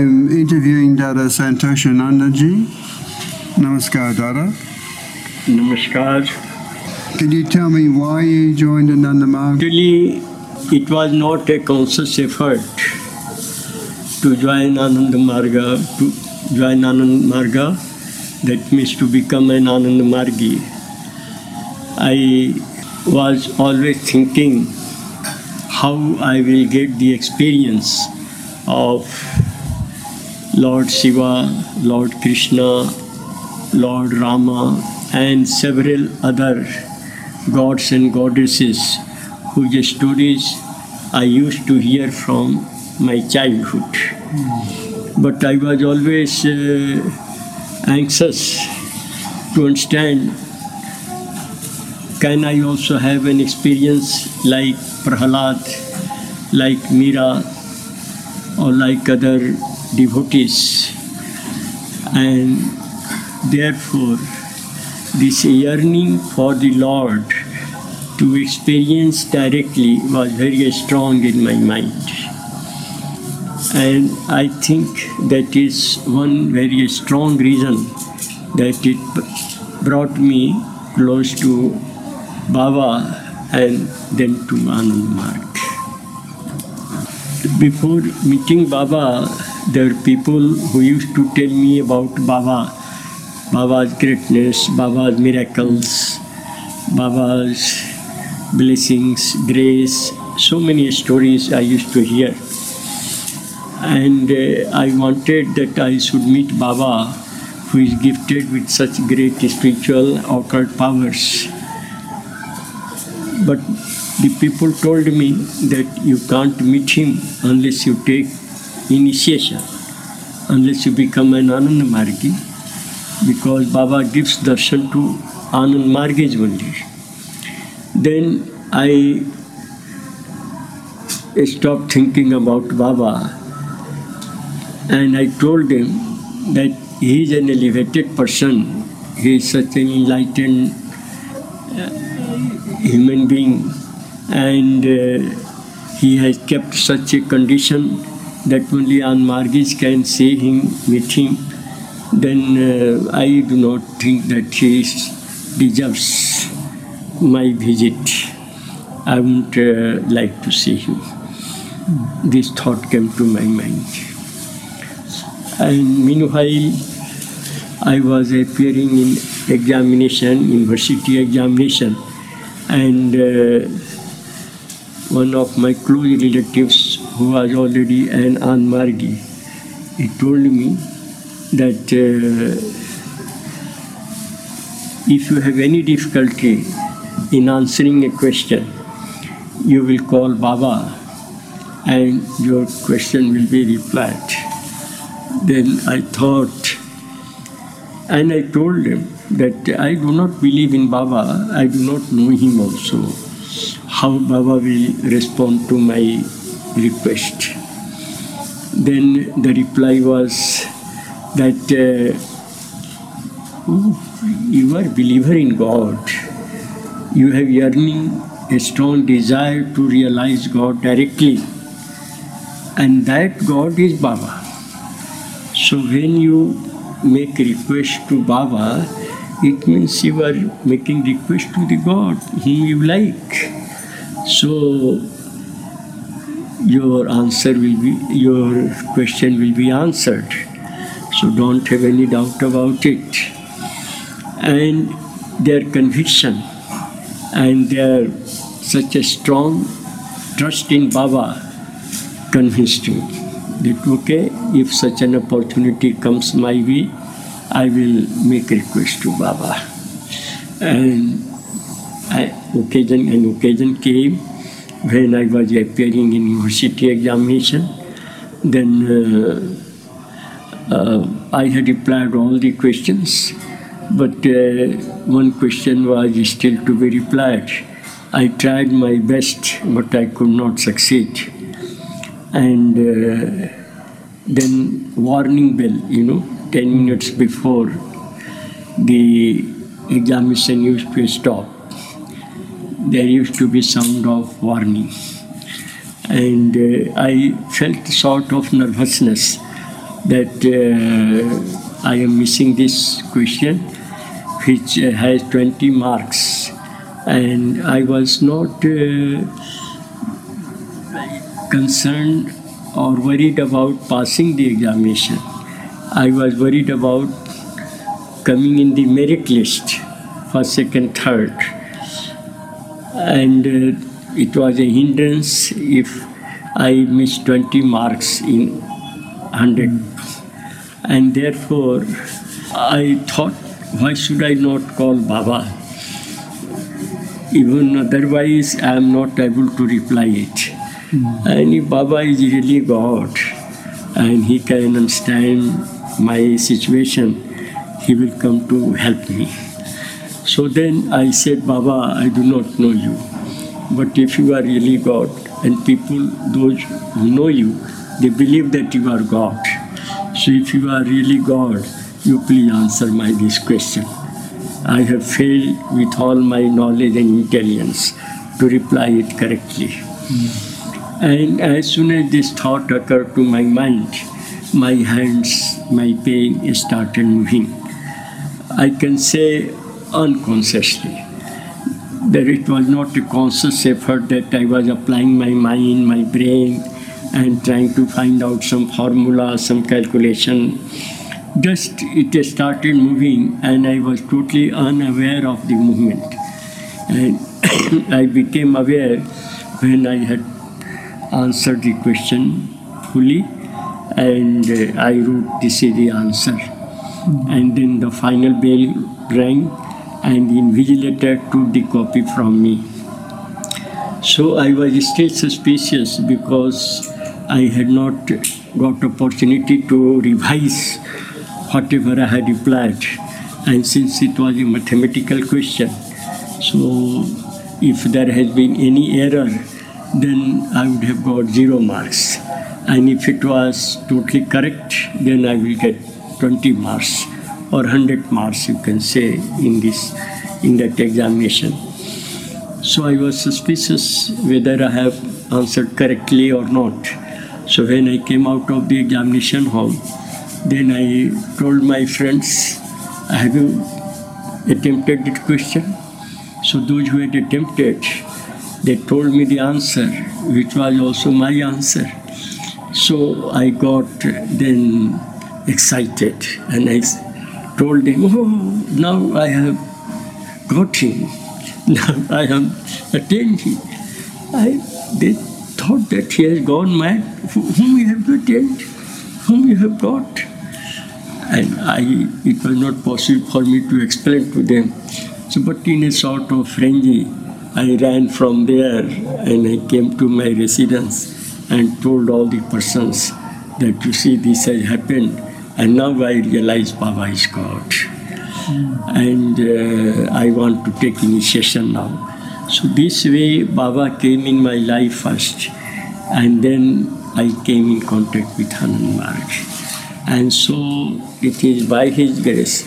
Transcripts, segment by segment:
I'm interviewing Dada Santoshanandaji. Namaskar, Dada. Namaskar. Can you tell me why you joined Ananda Marg? Actually, it was not a conscious effort to join Ananda Marga, to join Ananda Marga, that means to become an Ananda Margi. I was always thinking how I will get the experience of Lord Shiva, Lord Krishna, Lord Rama, and several other gods and goddesses whose stories I used to hear from my childhood. But I was always uh, anxious to understand can I also have an experience like Prahalad, like Meera, or like other devotees? And therefore, this yearning for the Lord to experience directly was very strong in my mind. And I think that is one very strong reason that it brought me close to Baba and then to Anand Marg. Before meeting Baba, there were people who used to tell me about Baba, Baba's greatness, Baba's miracles, Baba's blessings, grace, so many stories I used to hear. And uh, I wanted that I should meet Baba, who is gifted with such great spiritual occult powers. But the people told me that you can't meet him unless you take initiation, unless you become an Anand Margi, because Baba gives darshan to Anand Margis only. Then I stopped thinking about Baba and I told him that he is an elevated person, he is such an enlightened uh, human being and uh, he has kept such a condition that only Anand Margis can see him, meet him, then uh, I do not think that he deserves my visit. I would uh, like to see him. This thought came to my mind. And meanwhile, I was appearing in examination, university examination, and uh, one of my close relatives who was already an Anand Margi, he told me that uh, if you have any difficulty in answering a question, you will call Baba and your question will be replied. Then I thought, and I told him that I do not believe in Baba, I do not know him also. How Baba will respond to my request. Then the reply was that uh, oh, you are believer in God. You have yearning, a strong desire to realize God directly. And that God is Baba. So when you make request to Baba, it means you are making request to the God whom you like. So your answer will be your question will be answered. So don't have any doubt about it. And their conviction and their such a strong trust in Baba convinced me that okay, if such an opportunity comes my way, I will make request to Baba. And I, occasion an occasion came when I was appearing in university examination. Then uh, uh, I had replied all the questions, but uh, one question was still to be replied. I tried my best, but I could not succeed. And uh, then warning bell, you know, 10 minutes before the examination used to stop, there used to be sound of warning. And uh, I felt sort of nervousness that uh, I am missing this question, which uh, has 20 marks, and I was not uh, concerned or worried about passing the examination. I was worried about coming in the merit list for second, third, and uh, it was a hindrance if I missed 20 marks in 100. And therefore, I thought, why should I not call Baba? Even otherwise, I am not able to reply it. And if Baba is really God and He can understand my situation, He will come to help me. So then I said, Baba, I do not know you. But if you are really God, and people, those who know you, they believe that you are God. So if you are really God, you please answer my this question. I have failed with all my knowledge and intelligence to reply it correctly. And as soon as this thought occurred to my mind, my hands, my pain started moving. I can say unconsciously that it was not a conscious effort that I was applying my mind, my brain, and trying to find out some formula, some calculation. Just it started moving, and I was totally unaware of the movement. And I became aware when I had answered the question fully, and uh, I wrote this is the answer. And then the final bell rang and invigilator took the copy from me. So I was still suspicious because I had not got opportunity to revise whatever I had replied. And since it was a mathematical question, so if there has been any error, then I would have got zero marks. And if it was totally correct, then I will get 20 marks or 100 marks you can say in this in that examination. So i was suspicious whether i have answered correctly or not. So when i came out of the examination hall then i told my friends have you attempted that question? So those who had attempted they told me the answer which was also my answer. So i got then excited and i told him, Oh, now I have got him. Now I have attained him. I, they thought that he has gone mad. Whom you have attained? Whom you have got? And I, it was not possible for me to explain to them. So, but in a sort of frenzy, I ran from there and I came to my residence and told all the persons that you see this has happened and now I realize Baba is God. And uh, I want to take initiation now. So this way Baba came in my life first. And then I came in contact with Anand Marg. And so it is by his grace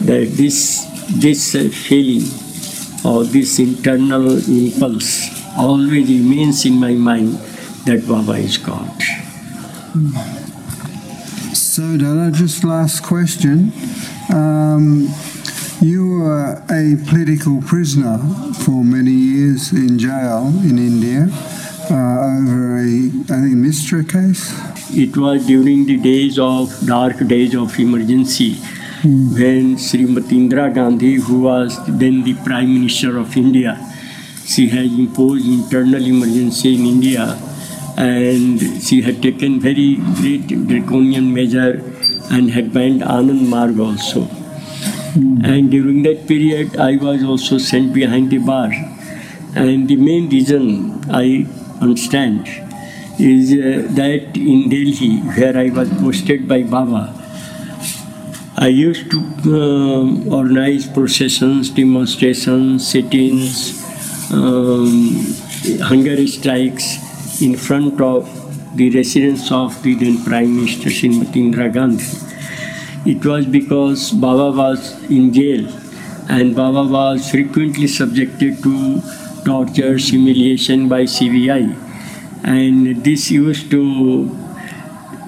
that this, this feeling or this internal impulse always remains in my mind that Baba is God. So, Dada, just last question. Um, you were a political prisoner for many years in jail in India uh, over a, I think, Mishra case. It was during the days of dark days of emergency when Srimati Indira Gandhi, who was then the Prime Minister of India, she had imposed internal emergency in India and she had taken very great draconian measure and had banned Anand Marg also. And during that period, I was also sent behind the bar. And the main reason I understand is uh, that in Delhi, where I was posted by Baba, I used to um, organize processions, demonstrations, sit-ins, um, hunger strikes in front of the residence of the then Prime Minister Srimati Indira Gandhi. It was because Baba was in jail and Baba was frequently subjected to torture, humiliation by CBI. And this used to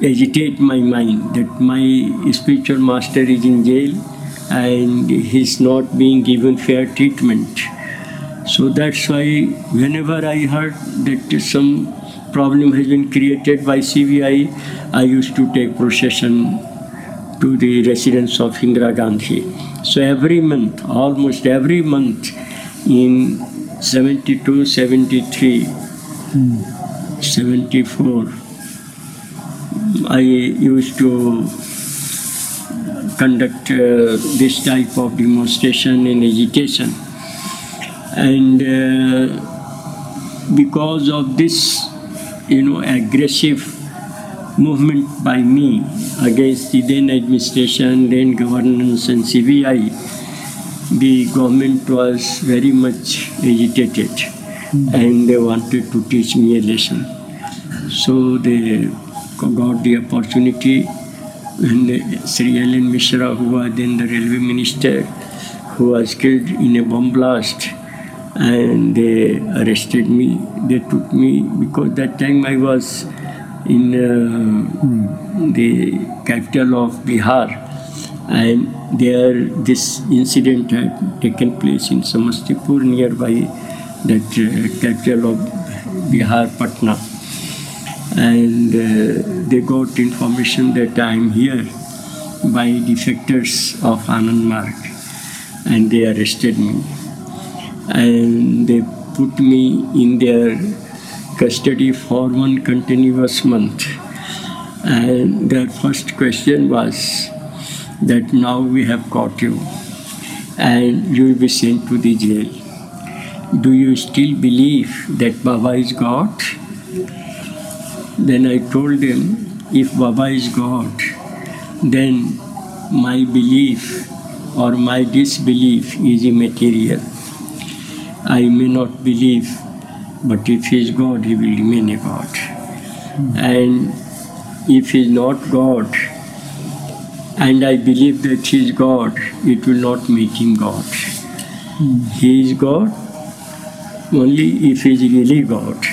agitate my mind that my spiritual master is in jail and he's not being given fair treatment. So that's why whenever I heard that some problem has been created by CBI, I used to take procession to the residence of Indira Gandhi. So every month, almost every month in 72, 73, 74, I used to conduct uh, this type of demonstration and agitation. And uh, because of this, you know, aggressive movement by me against the then administration, then governance and CBI, the government was very much agitated and they wanted to teach me a lesson. So they got the opportunity and Sri L. N. Mishra, who was then the railway minister, who was killed in a bomb blast, and they arrested me. They took me because that time I was in uh, the capital of Bihar, and there this incident had taken place in Samastipur nearby that uh, capital of Bihar, Patna. And uh, they got information that I am here by defectors of Anand Marg and they arrested me and they put me in their custody for one continuous month. And their first question was that now we have caught you and you will be sent to the jail. Do you still believe that baba is god? Then I told them, if Baba is God, then my belief or my disbelief is immaterial. I may not believe, but if He is God, He will remain a God. And if He is not God, and I believe that He is God, it will not make Him God. He is God only if He is really God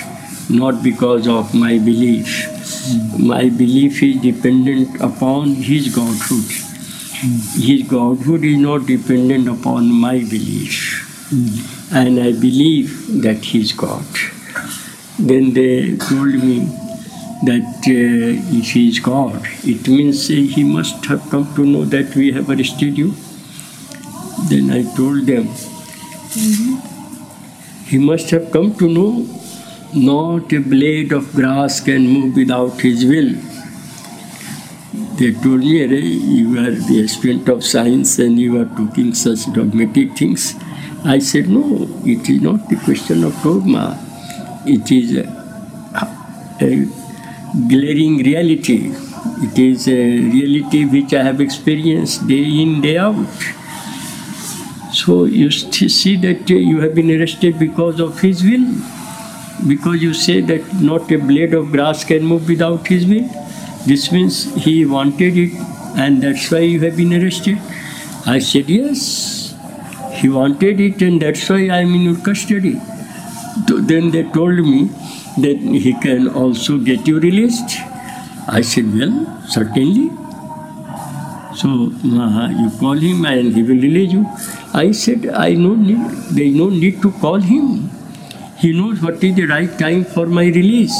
not because of my belief. Mm. My belief is dependent upon His Godhood. Mm. His Godhood is not dependent upon my belief. Mm. And I believe that He is God. Then they told me that uh, if He is God, it means uh, He must have come to know that we have arrested you. Then I told them, mm-hmm. He must have come to know not a blade of grass can move without his will. They told me, you are the student of science and you are talking such dogmatic things. I said, no, it is not the question of dogma. It is a, a glaring reality. It is a reality which I have experienced day in, day out. So you see that you have been arrested because of his will because you say that not a blade of grass can move without his will. This means he wanted it and that's why you have been arrested. I said, Yes, he wanted it and that's why I am in your custody. Then they told me that he can also get you released. I said, Well, certainly. So uh, you call him and he will release you. I said, I no need, there is no need to call him. He knows what is the right time for my release.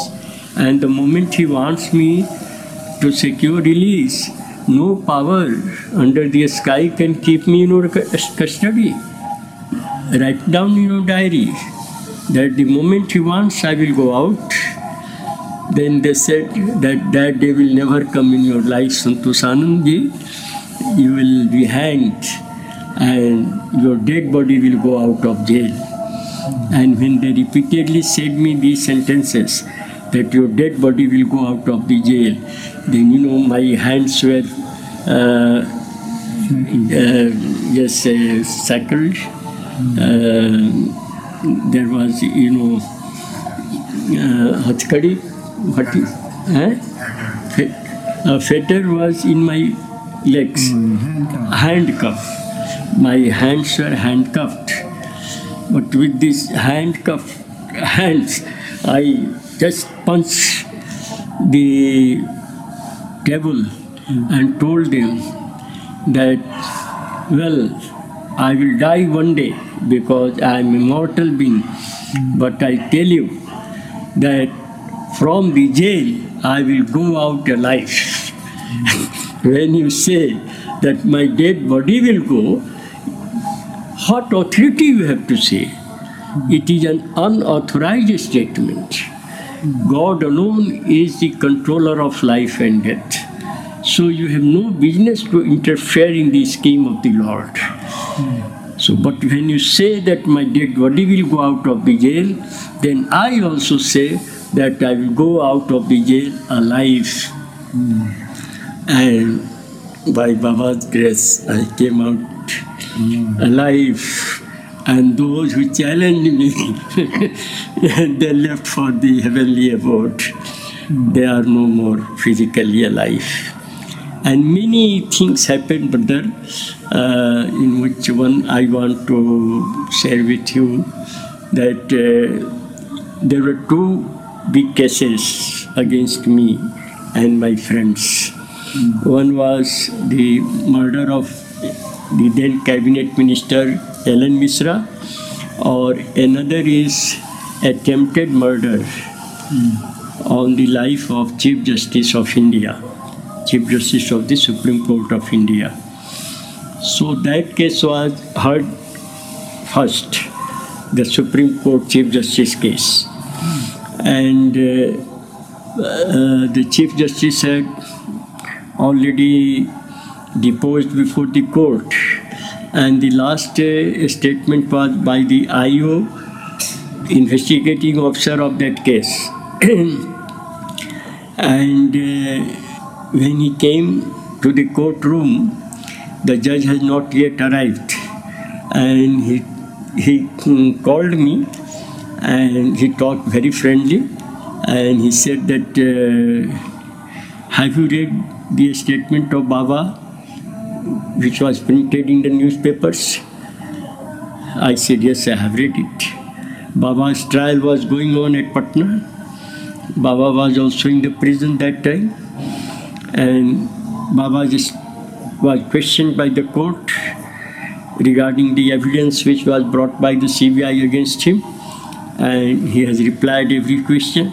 And the moment He wants me to secure release, no power under the sky can keep me in your custody. Write down in your diary that the moment He wants, I will go out. Then they said that that day will never come in your life, Santosanandji. You will be hanged and your dead body will go out of jail. And when they repeatedly said me these sentences, that your dead body will go out of the jail, then you know my hands were uh, uh, yes uh, shackled. Uh, there was you know uh, hatkadi, what is, a fetter was in my legs, handcuff. My hands were handcuffed but with these handcuff hands, I just punched the table and told them that, well, I will die one day because I am a mortal being. But I tell you that from the jail I will go out alive. when you say that my dead body will go, what authority you have to say? It is an unauthorized statement. God alone is the controller of life and death. So you have no business to interfere in the scheme of the Lord. So, but when you say that my dead body will go out of the jail, then I also say that I will go out of the jail alive. And by Baba's grace, I came out alive. And those who challenged me, they left for the heavenly abode. They are no more physically alive. And many things happened, brother, uh, in which one I want to share with you that uh, there were two big cases against me and my friends. One was the murder of the then cabinet minister L. N. Mishra, or another is attempted murder on the life of Chief Justice of India, Chief Justice of the Supreme Court of India. So that case was heard first, the Supreme Court Chief Justice case. And uh, uh, the Chief Justice had already deposed before the court. And the last uh, statement was by the IO, investigating officer of that case. and uh, when he came to the courtroom, the judge has not yet arrived. And he, he mm, called me and he talked very friendly. And he said that, uh, have you read the statement of Baba, which was printed in the newspapers? I said, yes, I have read it. Baba's trial was going on at Patna. Baba was also in the prison that time. And Baba just was questioned by the court regarding the evidence which was brought by the CBI against him. And he has replied every question.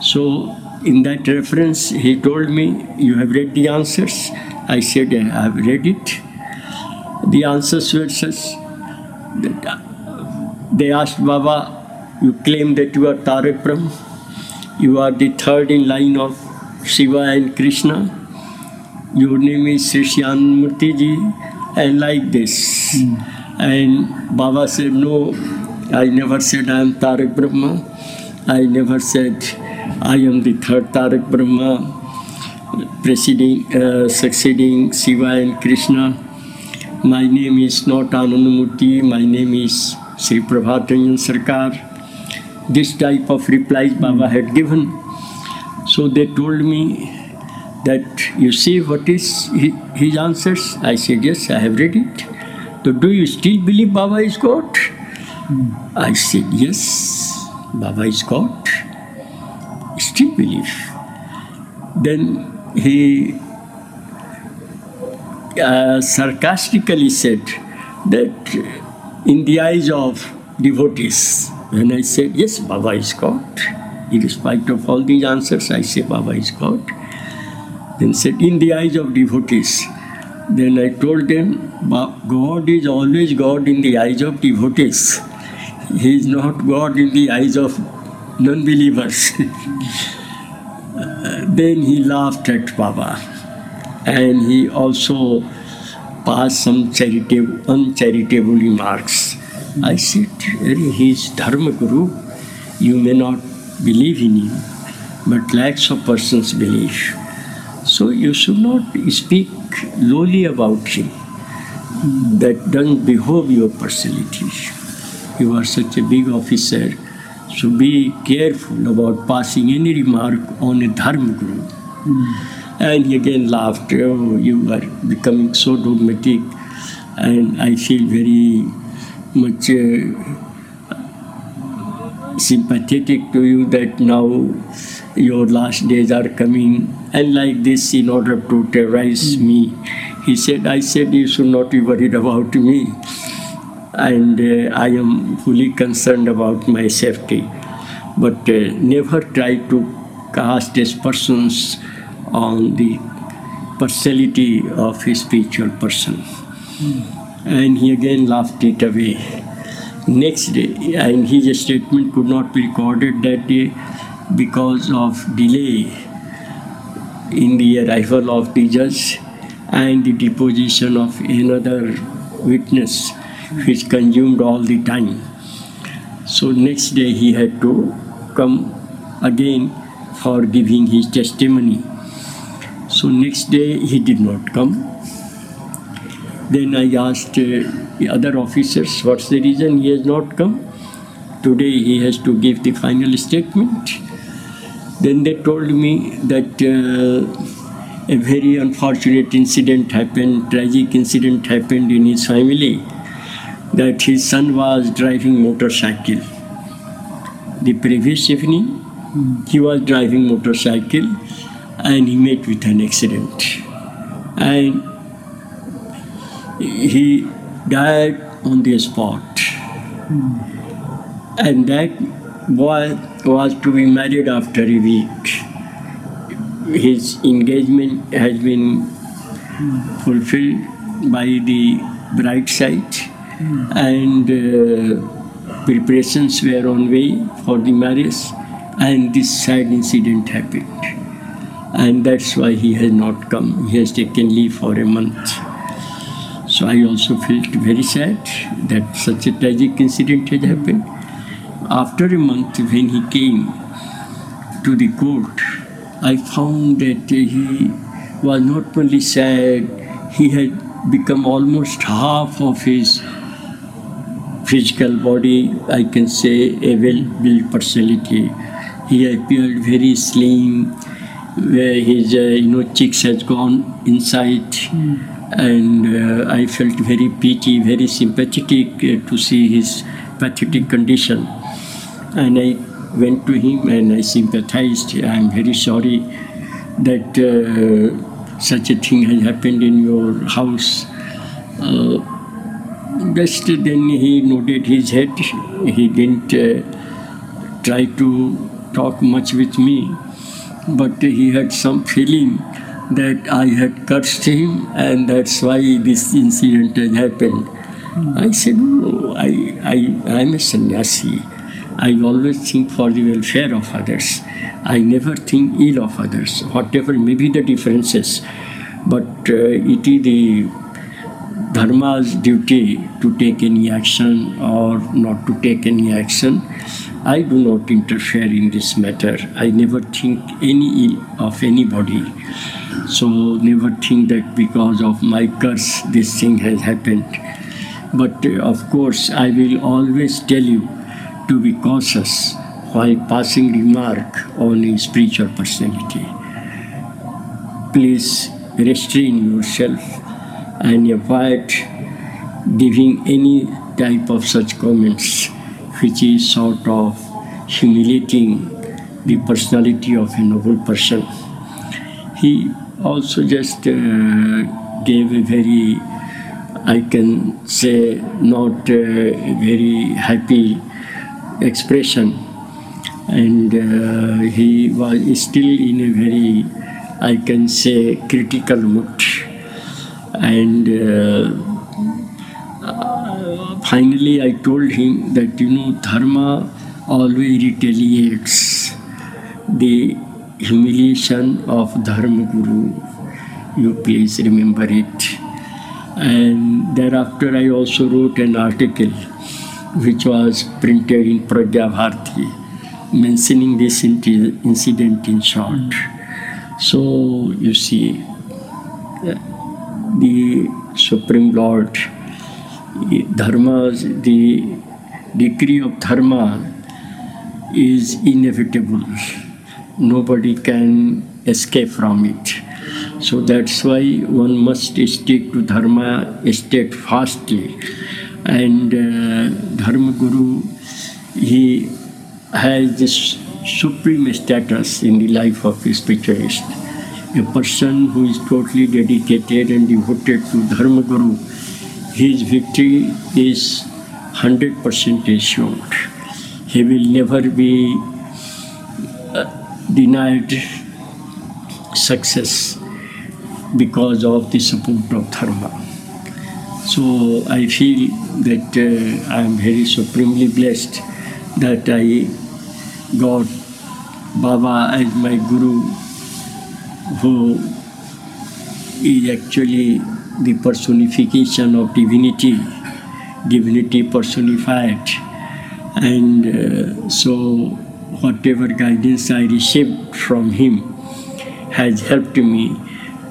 So, in that reference, he told me, You have read the answers? I said, I have read it. The answers were such that uh, they asked Baba, You claim that you are Tarak Brahm, you are the third in line of Shiva and Krishna your name is Shri Shyam Murthy ji and like this and Baba say no I never said I am Tarak Brahma I never said I am third Tarak Brahma presiding Shiva and Krishna my name is not Anand Murthy my name is Shri Prabhat Sarkar this type of replies Baba had given So they told me that you see what is his answers? I said, Yes, I have read it. So do you still believe Baba is God? I said, Yes, Baba is God. Still believe. Then he uh, sarcastically said that in the eyes of devotees, when I said, Yes, Baba is God, in spite of all these answers, I say Baba is God. Then said, In the eyes of devotees. Then I told them, "Ba- God is always God in the eyes of devotees. He is not God in the eyes of non believers. then he laughed at Baba and he also passed some charitable, uncharitable remarks. I said, "Really, he is Dharma Guru. You may not believe in him, but lakhs of persons believe. So you should not speak lowly about him. That doesn't behove your personality. You are such a big officer, so be careful about passing any remark on a Dharma Guru. And he again laughed, Oh, you are becoming so dogmatic, and I feel very much uh, sympathetic to you that now your last days are coming And like this, in order to terrorize me, he said, I said, you should not be worried about me. And uh, I am fully concerned about my safety. But uh, never try to cast aspersions on the personality of a spiritual person. And he again laughed it away. Next day, and his statement could not be recorded that day because of delay in the arrival of the judge and the deposition of another witness which consumed all the time. So next day he had to come again for giving his testimony. So next day he did not come. Then I asked uh, the other officers, what's the reason he has not come? Today he has to give the final statement. Then they told me that uh, a very unfortunate incident happened, tragic incident happened in his family, that his son was driving motorcycle. The previous evening, he was driving motorcycle and he met with an accident. And he died on the spot. And that boy was to be married after a week. His engagement has been fulfilled by the bride side, and uh, preparations were on way for the marriage, and this sad incident happened. And that's why he has not come. He has taken leave for a month. So I also felt very sad that such a tragic incident had happened. After a month, when he came to the court, I found that he was not only sad, he had become almost half of his physical body, I can say a well built personality. He appeared very slim, where his uh, you know cheeks has gone inside and uh, I felt very pity, very sympathetic uh, to see his pathetic condition. And I went to him and I sympathized. I am very sorry that uh, such a thing has happened in your house. Uh, just then he nodded his head. He didn't uh, try to talk much with me, but he had some feeling that I had cursed him and that's why this incident had happened. I said, no, I, I, I'm a sannyasi. I always think for the welfare of others. I never think ill of others, whatever may be the differences. But uh, it is the dharma's duty to take any action or not to take any action. I do not interfere in this matter. I never think any ill of anybody. So never think that because of my curse this thing has happened. But uh, of course, I will always tell you to be cautious while passing remark on a spiritual personality. Please restrain yourself and avoid giving any type of such comments which is sort of humiliating the personality of a noble person. He also just uh, gave a very, I can say, not very happy expression. And uh, he was still in a very, I can say, critical mood. And uh, uh, finally, I told him that, you know, dharma always retaliates the humiliation of Dharma Guru. You please remember it. And thereafter, I also wrote an article which was printed in Pragya Bharati mentioning this incident in short. Hmm. So, you see, uh, the Supreme Lord, Dharma, the decree of Dharma is inevitable. Nobody can escape from it. So that's why one must stick to Dharma steadfastly. And uh, Dharma Guru, he has this supreme status in the life of a spiritualist. a person who is totally dedicated and devoted to Dharma Guru, his victory is 100% assured. He will never be uh, denied success because of the support of Dharma. So I feel that uh, I am very supremely blessed that I got Baba as my Guru, who is actually the personification of divinity, divinity personified. And uh, so, whatever guidance I received from him has helped me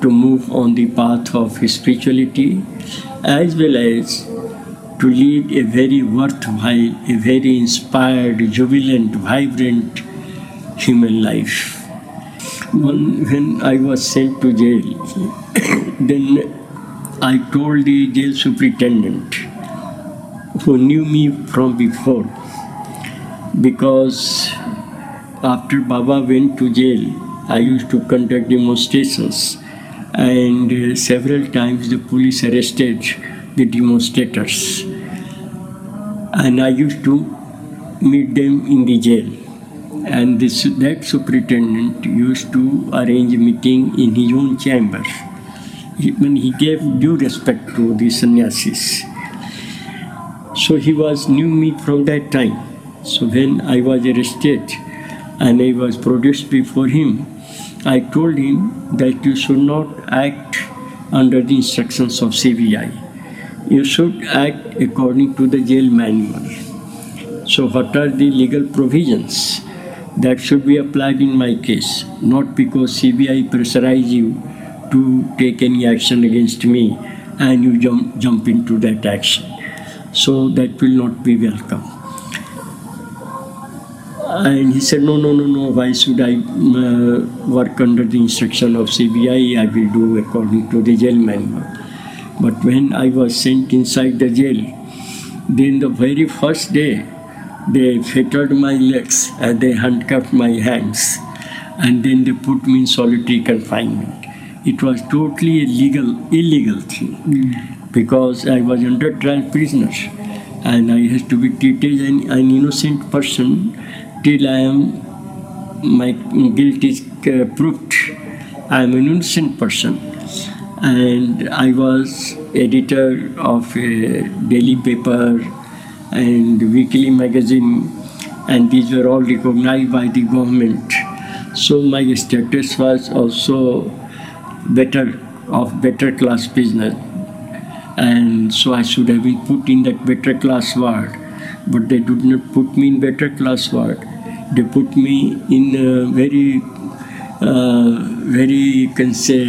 to move on the path of spirituality as well as to lead a very worthwhile, a very inspired, jubilant, vibrant human life. When I was sent to jail, then I told the jail superintendent, who knew me from before, because after Baba went to jail, I used to conduct demonstrations, and uh, several times the police arrested the demonstrators, and I used to meet them in the jail and this, that superintendent used to arrange a meeting in his own chamber. He, when he gave due respect to the sannyasis. So he was knew me from that time. So when I was arrested and I was produced before him, I told him that you should not act under the instructions of CBI. You should act according to the jail manual. So what are the legal provisions? that should be applied in my case, not because CBI pressurize you to take any action against me and you jump, jump into that action. So that will not be welcome. And he said, no, no, no, no, why should I uh, work under the instruction of CBI? I will do according to the jail manual. But when I was sent inside the jail, then the very first day, they fettered my legs and they handcuffed my hands and then they put me in solitary confinement. It was totally illegal, illegal thing mm. because I was under trial prisoner and I had to be treated as an, an innocent person till I am my guilt is uh, proved. I am an innocent person and I was editor of a daily paper and weekly magazine, and these were all recognized by the government. So my status was also better of better class business, and so I should have been put in that better class ward, but they did not put me in better class ward. They put me in a very, uh, very you can say,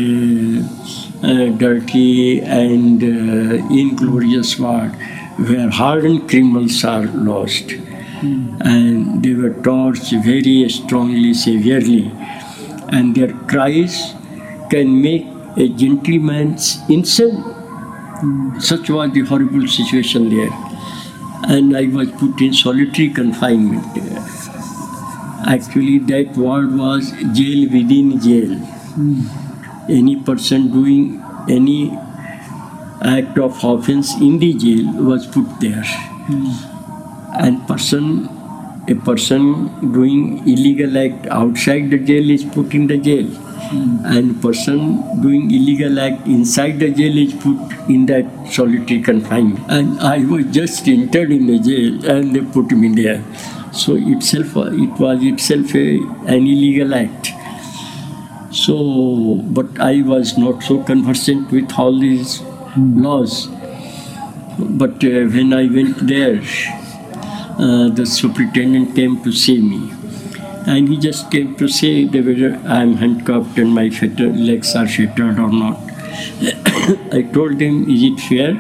uh, dirty and uh, inglorious ward where hardened criminals are lost. Mm. And they were tortured very strongly, severely. And their cries can make a gentleman's insane. Mm. Such was the horrible situation there. And I was put in solitary confinement. Actually, that word was jail within jail. Mm. Any person doing any act of offense in the jail was put there. Mm. And person, a person doing illegal act outside the jail is put in the jail. And person doing illegal act inside the jail is put in that solitary confinement. And I was just entered in the jail and they put me there. So itself, it was itself a, an illegal act. So, but I was not so conversant with all these laws. But uh, when I went there, uh, the superintendent came to see me. And he just came to say whether I'm handcuffed and my legs are fettered or not. I told him, is it fair?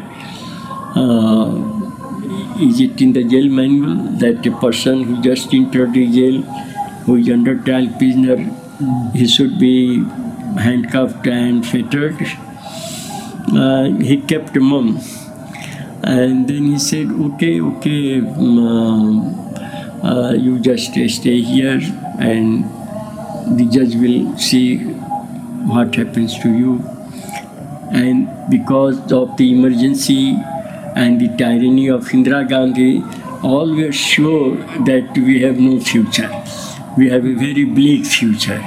Uh, is it in the jail manual that a person who just entered the jail, who is under trial prisoner, he should be handcuffed and fettered? uh, he kept mum. And then he said, okay, okay, um, uh, you just stay here and the judge will see what happens to you. And because of the emergency and the tyranny of Indira Gandhi, all were sure that we have no future. We have a very bleak future.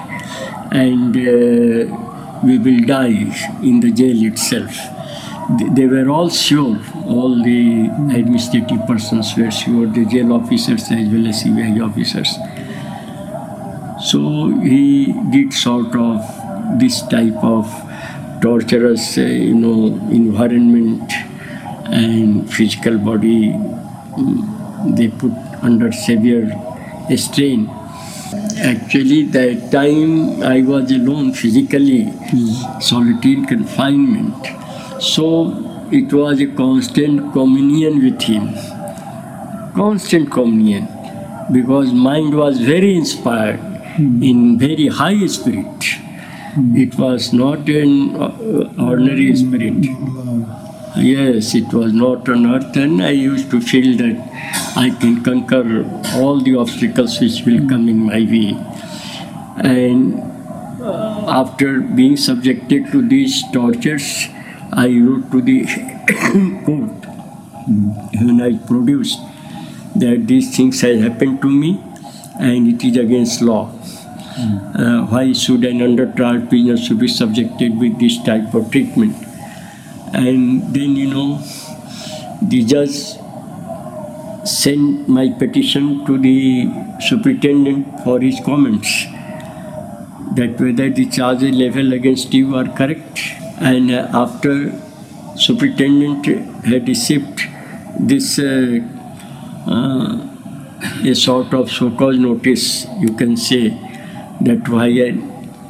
And uh, we will die in the jail itself. They- were all sure, all the administrative persons were sure, the jail officers as well as CBI officers. So he did sort of this type of torturous, uh, you know, environment and physical body. mm, They put under severe strain. Actually, that time I was alone physically, solitary confinement. So it was a constant communion with him. Constant communion. Because mind was very inspired in very high spirit. It was not an uh, ordinary spirit. Yes, it was not on earth, and I used to feel that I can conquer all the obstacles which will come in my way. And uh, after being subjected to these tortures, I wrote to the court when I produced that these things have happened to me and it is against law. Uh, why should an under trial prisoner should be subjected with this type of treatment? And then, you know, the judge sent my petition to the superintendent for his comments that whether the charges level against you are correct. And uh, after superintendent had received this uh, uh, a sort of so-called notice, you can say, that why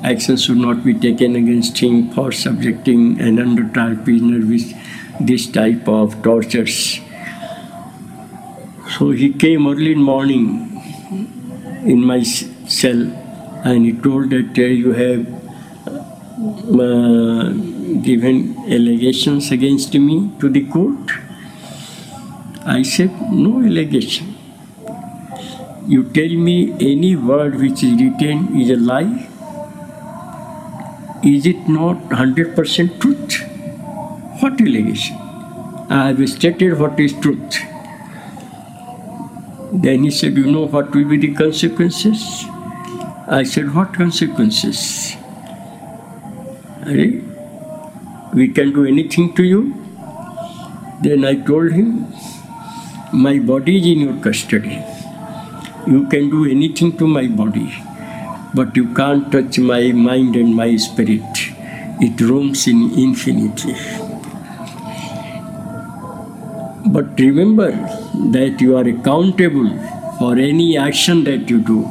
action should not be taken against him for subjecting an under prisoner with this type of tortures. So he came early in morning in my cell and he told that uh, you have uh, given allegations against me to the court. I said, no allegation. You tell me any word which is written is a lie. Is it not 100% truth? What allegation? I have stated what is truth. Then he said, You know what will be the consequences? I said, What consequences? "Arey, We can do anything to you. Then I told him, My body is in your custody. You can do anything to my body, but you can't touch my mind and my spirit. It roams in infinity. But remember that you are accountable for any action that you do.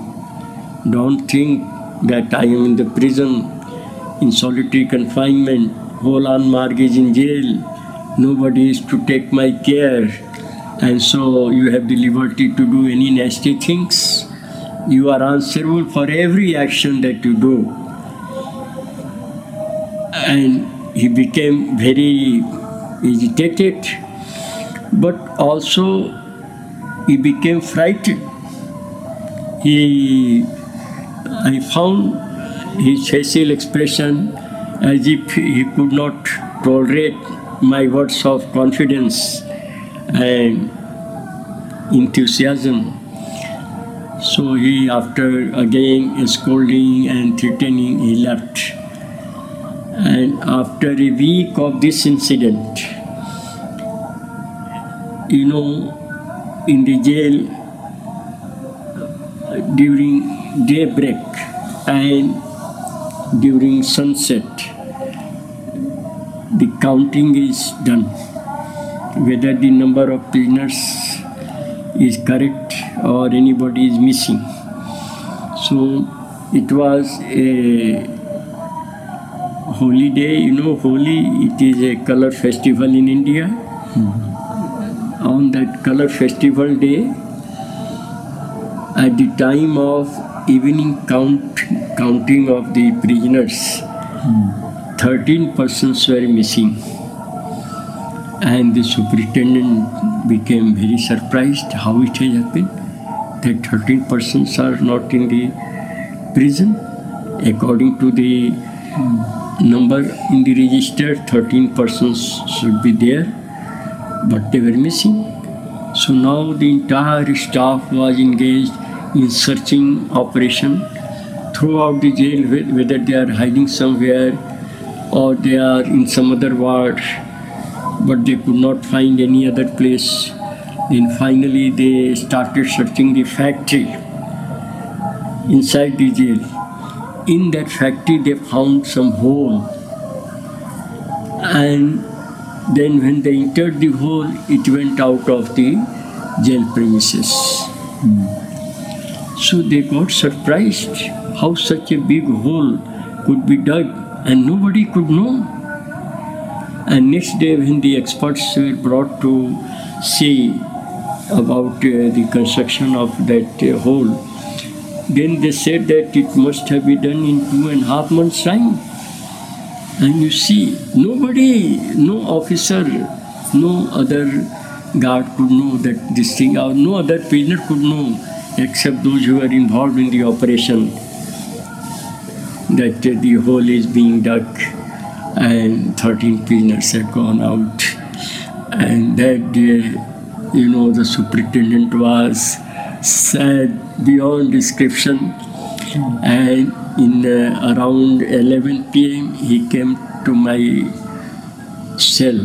Don't think that I am in the prison, in solitary confinement, whole Anand Marg is in jail, nobody is to take my care, and so you have the liberty to do any nasty things. You are answerable for every action that you do. And he became very agitated, but also he became frightened. He, I found his facial expression as if he could not tolerate my words of confidence and enthusiasm. So he, after again scolding and threatening, he left. And after a week of this incident, you know, in the jail during daybreak and during sunset, counting is done. Whether the number of prisoners is correct or anybody is missing. So it was a holy day, you know, holy, it is a color festival in India. On that color festival day, at the time of evening count counting of the prisoners, 13 persons were missing. And the superintendent became very surprised how it has happened that 13 persons are not in the prison. According to the Number in the register, 13 persons should be there, but they were missing. So now the entire staff was engaged in searching operation throughout the jail, whether they are hiding somewhere or they are in some other ward, but they could not find any other place. Then finally they started searching the factory inside the jail. In that factory they found some hole and then when they entered the hole it went out of the jail premises. So they got surprised how such a big hole could be dug and nobody could know. And next day, when the experts were brought to see about uh, the construction of that uh, hole, then they said that it must have been done in two and a half months' time. And you see, nobody, no officer, no other guard could know that this thing, or no other prisoner could know except those who were involved in the operation that the hole is being dug and 13 prisoners had gone out. And that day, you know, the superintendent was sad beyond description. And in uh, around 11 p.m., he came to my cell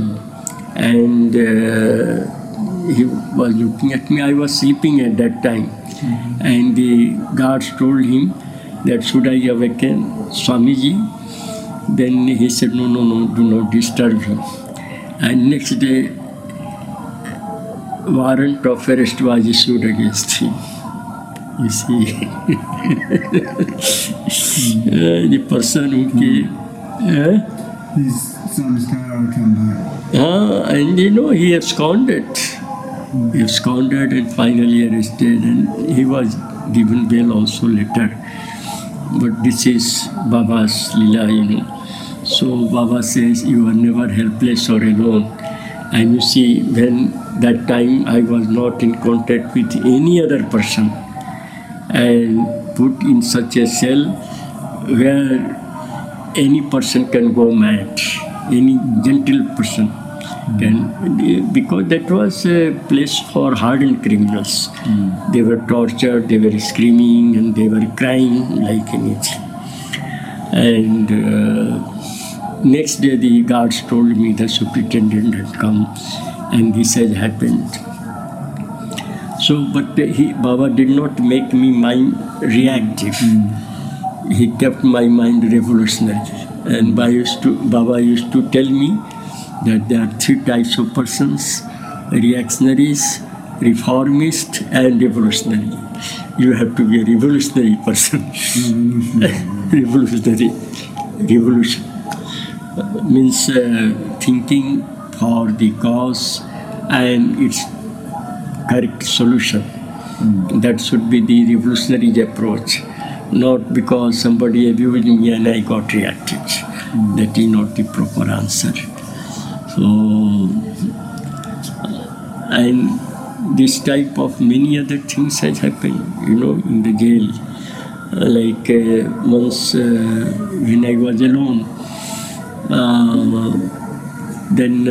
and uh, he was looking at me. I was sleeping at that time. And the guards told him that should I awaken Swamiji? Then he said, No, no, no, do not disturb him. And next day, warrant of arrest was issued against him. You see, the person who came. eh? His son's car come back. Ah, and you know, he absconded. He absconded and finally arrested, and he was given bail also later. But this is Baba's Lila, you know. So Baba says, You are never helpless or alone. And you see, when that time I was not in contact with any other person and put in such a cell where any person can go mad, any gentle person can, because that was a place for hardened criminals. They were tortured, they were screaming, and they were crying like anything. And uh, next day, the guards told me the superintendent had come, and this has happened. So, but he, Baba did not make me mind reactive. He kept my mind revolutionary. And Baba used, to, Baba used to tell me that there are three types of persons reactionaries, reformist, and revolutionary. You have to be a revolutionary person. revolutionary. Revolution uh, means uh, thinking for the cause and its correct solution. That should be the revolutionary approach, not because somebody abused me and I got reacted. That is not the proper answer. So, and this type of many other things has happened, you know, in the jail. Like uh, once uh, when I was alone, uh, then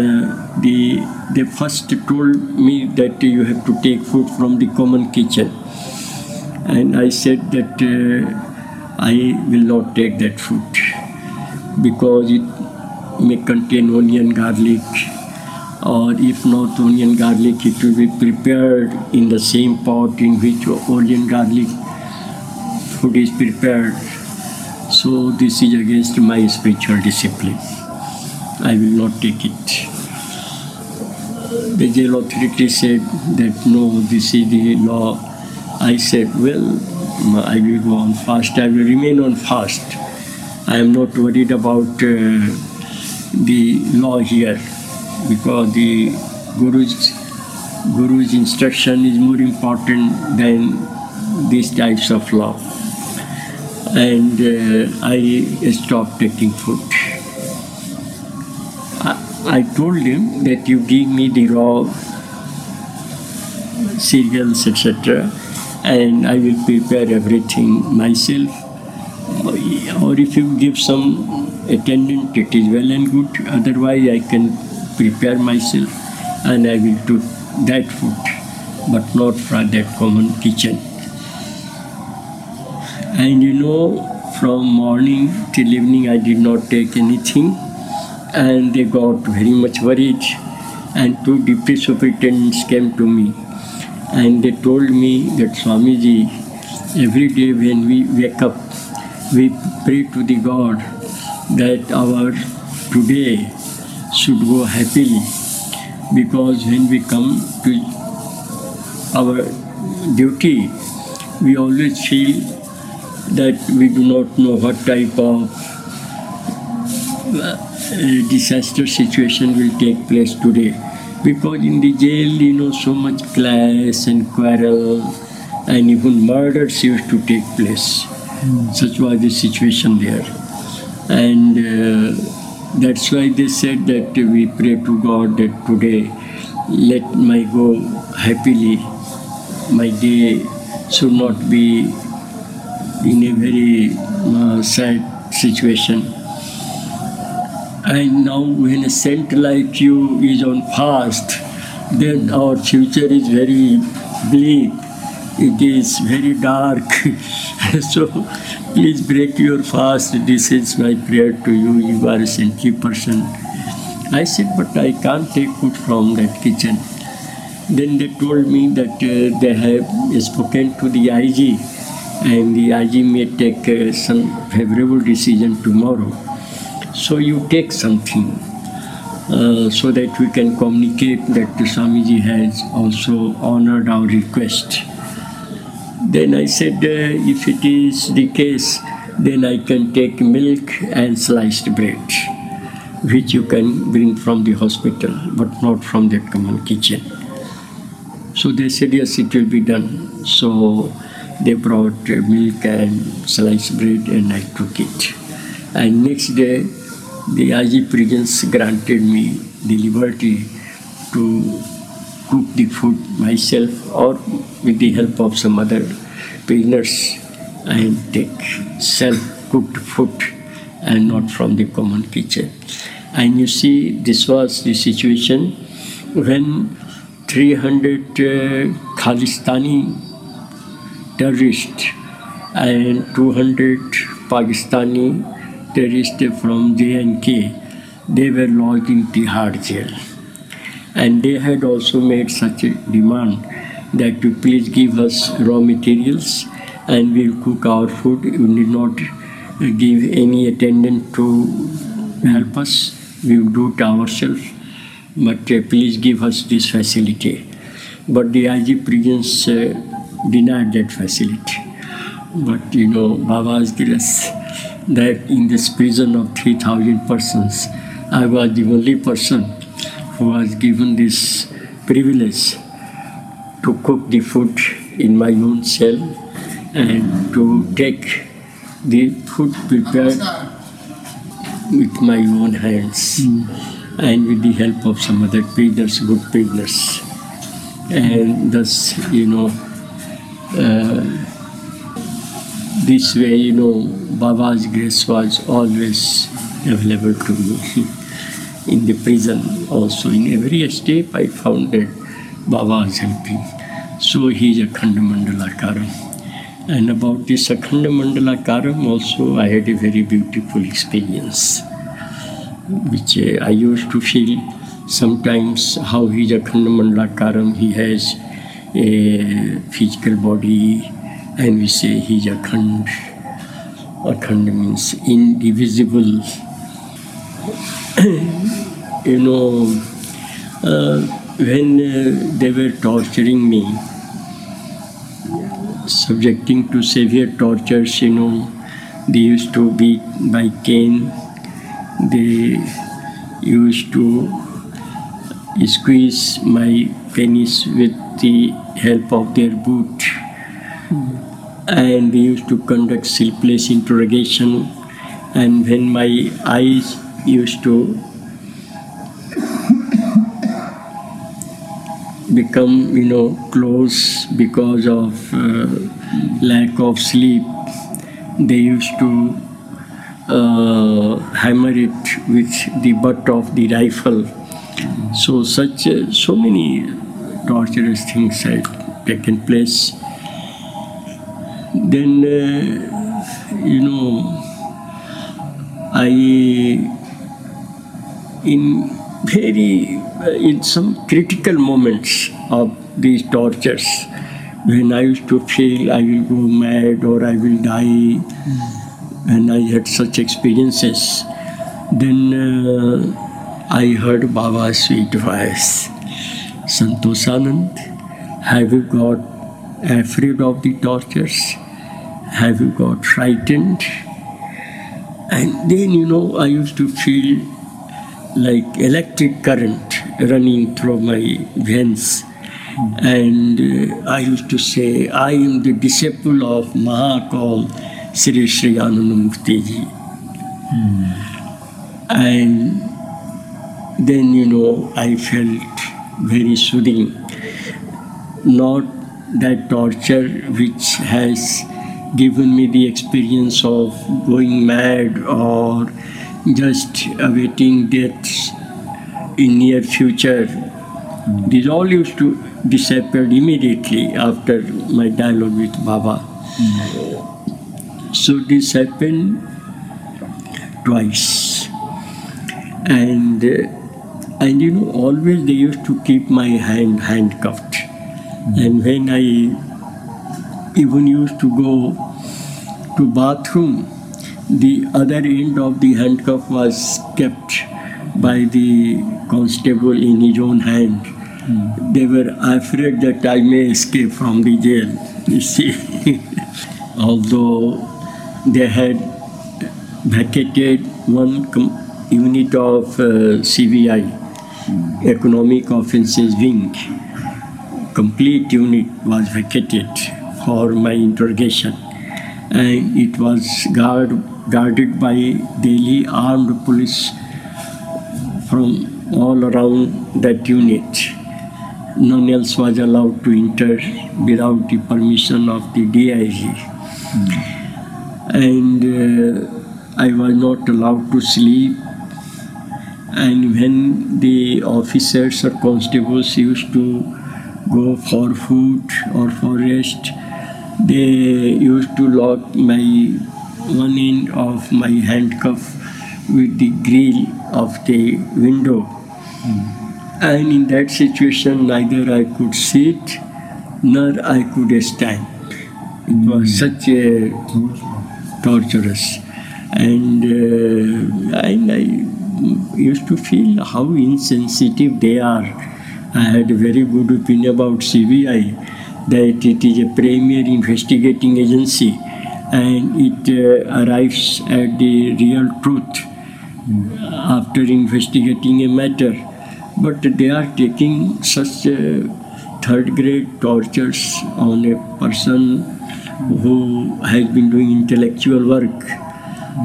the they first told me that you have to take food from the common kitchen, and I said that uh, I will not take that food because it may contain onion, garlic, or if not onion, garlic, it will be prepared in the same pot in which onion, garlic food is prepared. So this is against my spiritual discipline. I will not take it. The jail authority said that no, this is the law. I said, well, I will go on fast. I will remain on fast. I am not worried about uh, the law here because the Guru's, Guru's instruction is more important than these types of law. And uh, I stopped taking food. I, I told him that you give me the raw cereals, etc., and I will prepare everything myself. Or if you give some attendant, it is well and good. Otherwise, I can prepare myself and I will do that food, but not from that common kitchen. And you know, from morning till evening, I did not take anything, and they got very much worried. And two deputy superintendents came to me, and they told me that Swamiji, every day when we wake up, we pray to the God that our today should go happily because when we come to our duty we always feel that we do not know what type of uh, disaster situation will take place today. Because in the jail you know so much clash and quarrel and even murders used to take place. Such was the situation there and uh, that's why they said that we pray to God that today let my go happily. My day should not be in a very uh, sad situation. And now when a saint like you is on fast, then our future is very bleak. It is very dark. so please break your fast. This is my prayer to you. You are a saintly person. I said, but I can't take food from that kitchen. Then they told me that uh, they have spoken to the IG and the IG may take uh, some favorable decision tomorrow. So you take something uh, so that we can communicate that the Swamiji has also honored our request. Then I said, uh, if it is the case, then I can take milk and sliced bread, which you can bring from the hospital, but not from the common kitchen. So they said, yes, it will be done. So they brought uh, milk and sliced bread, and I took it. And next day, the IG prisons granted me the liberty to cook the food myself or with the help of some other prisoners and take self-cooked food and not from the common kitchen. And you see, this was the situation when 300 uh, Khalistani terrorists and 200 Pakistani terrorists from J&K, they were lodged in Tihar jail. And they had also made such a demand that you please give us raw materials and we'll cook our food. You need not give any attendant to help us. We will do it ourselves. But uh, please give us this facility. But the IG prisons uh, denied that facility. But you know, Baba's grace that in this prison of 3,000 persons, I was the only person who was given this privilege to cook the food in my own cell and to take the food prepared with my own hands and with the help of some other prisoners, good prisoners. And thus, you know, uh, this way, you know, Baba's grace was always available to me. In the prison, also in every step, I found that Baba is helping. So he is Akhanda Mandala Karam. And about this Akhanda Mandala Karam, also I had a very beautiful experience, which uh, I used to feel sometimes how he is Akhanda Mandala Karam. He has a physical body, and we say he is Akhand. Akhand means indivisible. you know, uh, when uh, they were torturing me, subjecting to severe tortures, you know, they used to beat by cane, they used to squeeze my penis with the help of their boot, and they used to conduct sleepless interrogation, and when my eyes used to become you know close because of uh, lack of sleep they used to uh, hammer it with the butt of the rifle. So such uh, so many torturous things had taken place. Then uh, you know I in very uh, in some critical moments of these tortures when I used to feel I will go mad or I will die and I had such experiences then uh, I heard Baba's sweet voice Santosanand have you got afraid of the tortures? Have you got frightened? And then you know I used to feel like electric current running through my veins. And uh, I used to say, I am the disciple of Mahakal Sri Sri Anandamurti ji. And then, you know, I felt very soothing. Not that torture which has given me the experience of going mad or just awaiting death in near future. These all used to disappear immediately after my dialogue with Baba. So this happened twice. And uh, and you know always they used to keep my hand handcuffed. And when I even used to go to bathroom, the other end of the handcuff was kept by the constable in his own hand. They were afraid that I may escape from the jail. You see, although they had vacated one unit of uh, CBI, Economic Offences Wing, complete unit was vacated for my interrogation and it was guard, guarded by daily armed police from all around that unit. None else was allowed to enter without the permission of the DIG. And uh, I was not allowed to sleep. And when the officers or constables used to go for food or for rest, they used to lock my one end of my handcuff with the grill of the window. And in that situation, neither I could sit nor I could stand. It was such a torturous. And, uh, and I used to feel how insensitive they are. I had a very good opinion about CBI that it is a premier investigating agency and it uh, arrives at the real truth after investigating a matter. But they are taking such uh, third grade tortures on a person who has been doing intellectual work.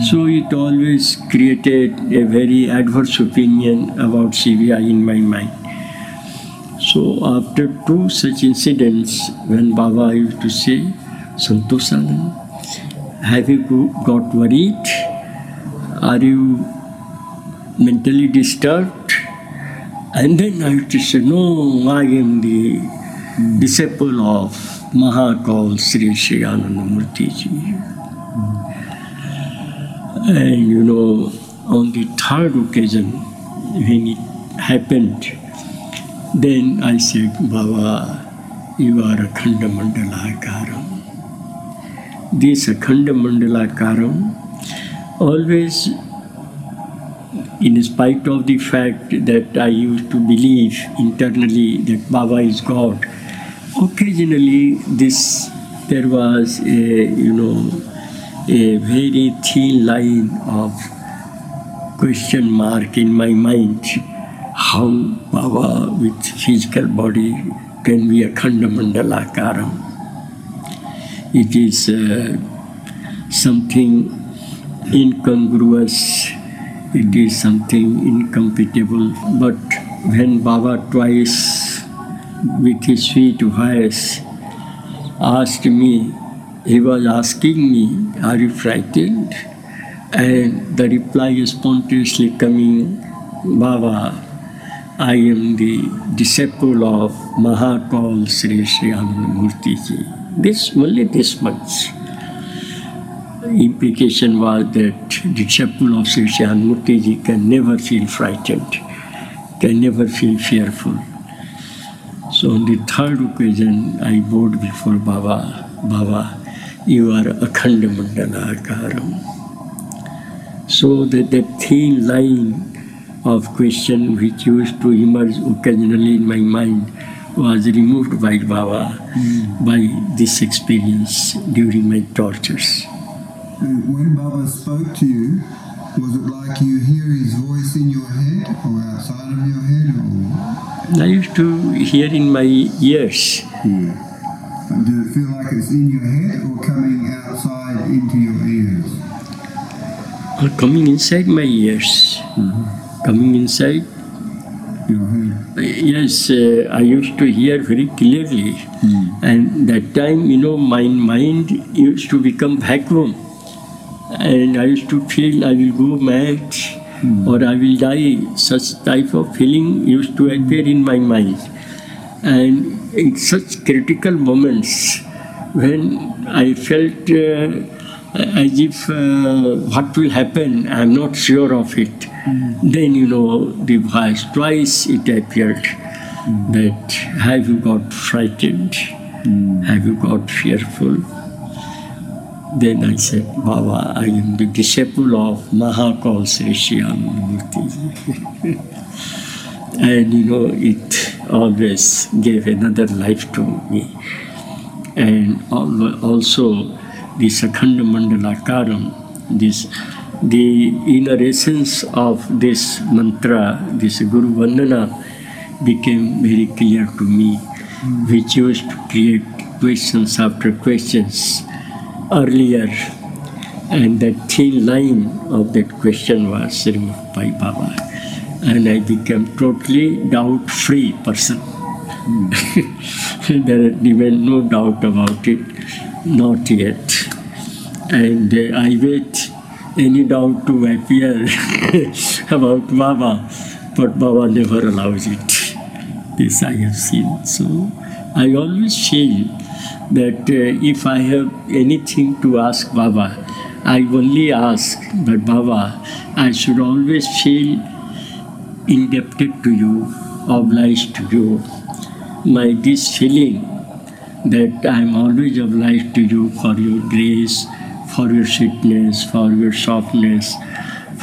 So it always created a very adverse opinion about CBI in my mind. So after two such incidents, when Baba used to say, Santosanand, have you got worried? Are you mentally disturbed? And then I used to say, no, I am the disciple of Mahakal Sri Sri Anandamurti ji. And you know, on the third occasion, when it happened, then I said, Baba, you are a Akhanda Mandalakaram. This Akhanda Mandalakaram always, in spite of the fact that I used to believe internally that Baba is God, occasionally this there was a you know a very thin line of question mark in my mind how Baba with physical body can be Akhanda Mandalakaram. It is uh, something incongruous, it is something incompatible. But when Baba twice with his sweet voice asked me, he was asking me, Are you frightened? And the reply is spontaneously coming, Baba, I am the disciple of Mahakal Sri Sri Murti ji. This only this much. Implication was that the disciple of Sri Sri Murti ji can never feel frightened, can never feel fearful. So on the third occasion, I bowed before Baba, Baba, you are Akhanda Mandala Akaram. So that the thin line of question which used to emerge occasionally in my mind was removed by Baba Mm. by this experience during my tortures. When Baba spoke to you, was it like you hear his voice in your head or outside of your head or I used to hear in my ears. yeah. Did it feel like it's in your head or coming outside into your ears? or coming inside my ears, coming inside. Head. Yes, uh, I used to hear very clearly, mm. and that time, you know, my mind used to become vacuum, and I used to feel I will go mad mm. or I will die. Such type of feeling used to appear in my mind, and in such critical moments when I felt. Uh, Uh, as if uh, what will happen, I'm not sure of it. Hmm. Then, you know, the voice twice it appeared hmm. that have you got frightened? Hmm. Have you got fearful? Then I said, Baba, I am the disciple of Mahakal Sri Murti. and you know, it always gave another life to me. And also, this Akhanda Mandalakaram, this the inner essence of this mantra, this Guru Vandana, became very clear to me, We chose to create questions after questions earlier. And that thin line of that question was removed by Baba. And I became totally doubt-free person. Hmm. there remained no doubt about it, not yet. And uh, I wait any doubt to appear about Baba, but Baba never allows it. This I have seen. So I always feel that uh, if I have anything to ask Baba, I only ask, but Baba, I should always feel indebted to you, obliged to you. My this feeling that I am always obliged to you for your grace, for your sweetness, for your softness,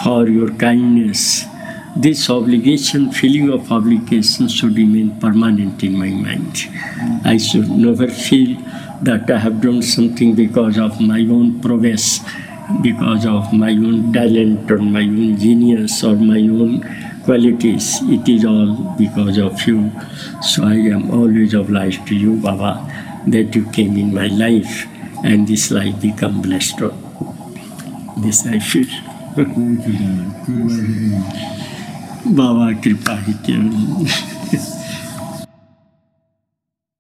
for your kindness. This obligation, feeling of obligation should remain permanent in my mind. I should never feel that I have done something because of my own prowess, because of my own talent or my own genius or my own qualities. It is all because of you. So I am always obliged to you, Baba, that you came in my life and this life become blessed. This I feel. Baba Kripa. Baba कृपा ही केवल